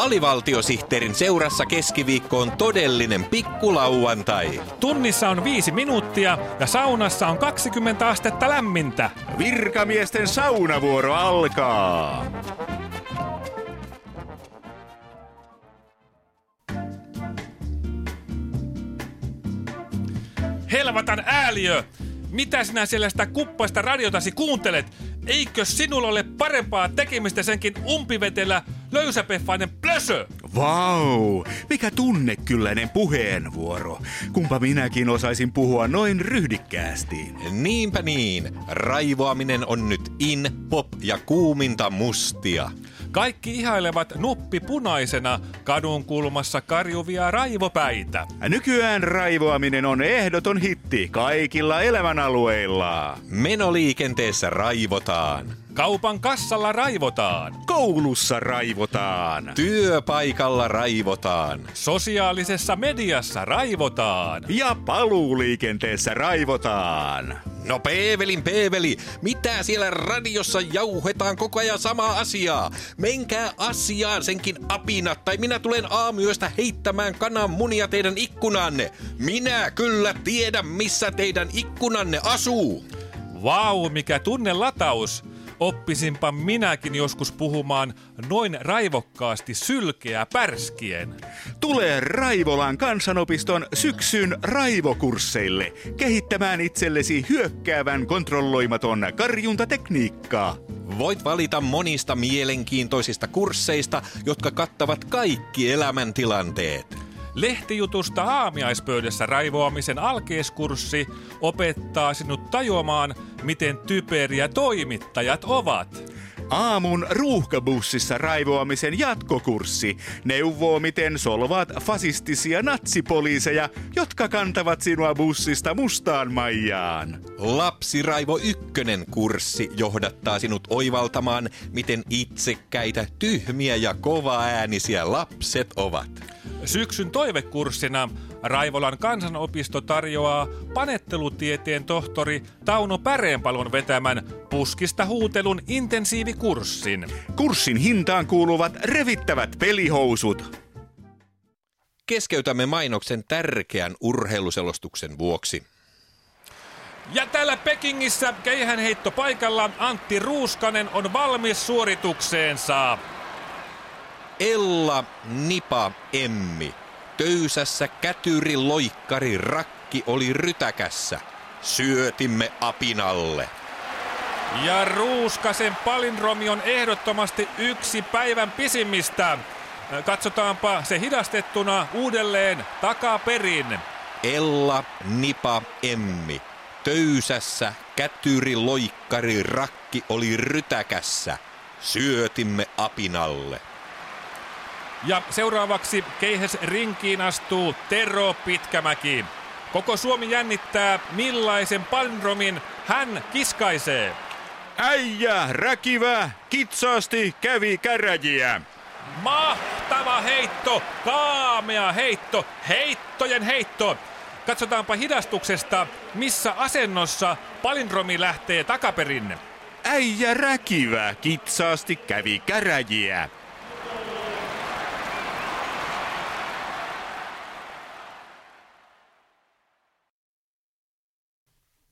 Alivaltiosihteerin seurassa keskiviikko on todellinen pikkulauantai. Tunnissa on viisi minuuttia ja saunassa on 20 astetta lämmintä. Virkamiesten saunavuoro alkaa. Helvatan ääliö! Mitä sinä siellä sitä kuppaista radiotasi kuuntelet? Eikö sinulla ole parempaa tekemistä senkin umpivetellä löysäpeffainen plösö? Vau, mikä tunnekylläinen puheenvuoro. Kumpa minäkin osaisin puhua noin ryhdikkäästi. Niinpä niin. Raivoaminen on nyt in, pop ja kuuminta mustia. Kaikki ihailevat nuppi punaisena kadun kulmassa karjuvia raivopäitä. Nykyään raivoaminen on ehdoton hitti kaikilla elämänalueilla. Menoliikenteessä raivotaan. Kaupan kassalla raivotaan. Koulussa raivotaan. Työpaikalla raivotaan. Sosiaalisessa mediassa raivotaan. Ja paluuliikenteessä raivotaan. No Peevelin Peeveli, mitä siellä radiossa jauhetaan koko ajan samaa asiaa? Menkää asiaan senkin apinat, tai minä tulen aamuyöstä heittämään kanan munia teidän ikkunanne. Minä kyllä tiedän, missä teidän ikkunanne asuu. Vau, mikä tunnelataus! Oppisinpa minäkin joskus puhumaan noin raivokkaasti sylkeä pärskien. Tule Raivolan kansanopiston syksyn raivokursseille kehittämään itsellesi hyökkäävän kontrolloimaton karjuntatekniikkaa. Voit valita monista mielenkiintoisista kursseista, jotka kattavat kaikki elämäntilanteet. Lehtijutusta aamiaispöydässä raivoamisen alkeiskurssi opettaa sinut tajuamaan, miten typeriä toimittajat ovat. Aamun ruuhkabussissa raivoamisen jatkokurssi neuvoo, miten solvaat fasistisia natsipoliiseja, jotka kantavat sinua bussista mustaan maijaan. Lapsiraivo ykkönen kurssi johdattaa sinut oivaltamaan, miten itsekkäitä, tyhmiä ja kova-äänisiä lapset ovat. Syksyn toivekurssina Raivolan kansanopisto tarjoaa panettelutieteen tohtori Tauno Päreenpalon vetämän puskista huutelun intensiivikurssin. Kurssin hintaan kuuluvat revittävät pelihousut. Keskeytämme mainoksen tärkeän urheiluselostuksen vuoksi. Ja täällä Pekingissä keihänheitto paikalla Antti Ruuskanen on valmis suoritukseensa. Ella, Nipa, Emmi. Töysässä kätyri, loikkari, rakki oli rytäkässä. Syötimme apinalle. Ja Ruuskasen palindromi on ehdottomasti yksi päivän pisimmistä. Katsotaanpa se hidastettuna uudelleen takaperin. Ella, Nipa, Emmi. Töysässä kätyri, loikkari, rakki oli rytäkässä. Syötimme apinalle. Ja seuraavaksi keihäs rinkiin astuu Tero Pitkämäki. Koko Suomi jännittää, millaisen palindromin hän kiskaisee. Äijä, räkivä, kitsaasti kävi käräjiä. Mahtava heitto, kaamea heitto, heittojen heitto. Katsotaanpa hidastuksesta, missä asennossa palindromi lähtee takaperin. Äijä räkivä, kitsaasti kävi käräjiä.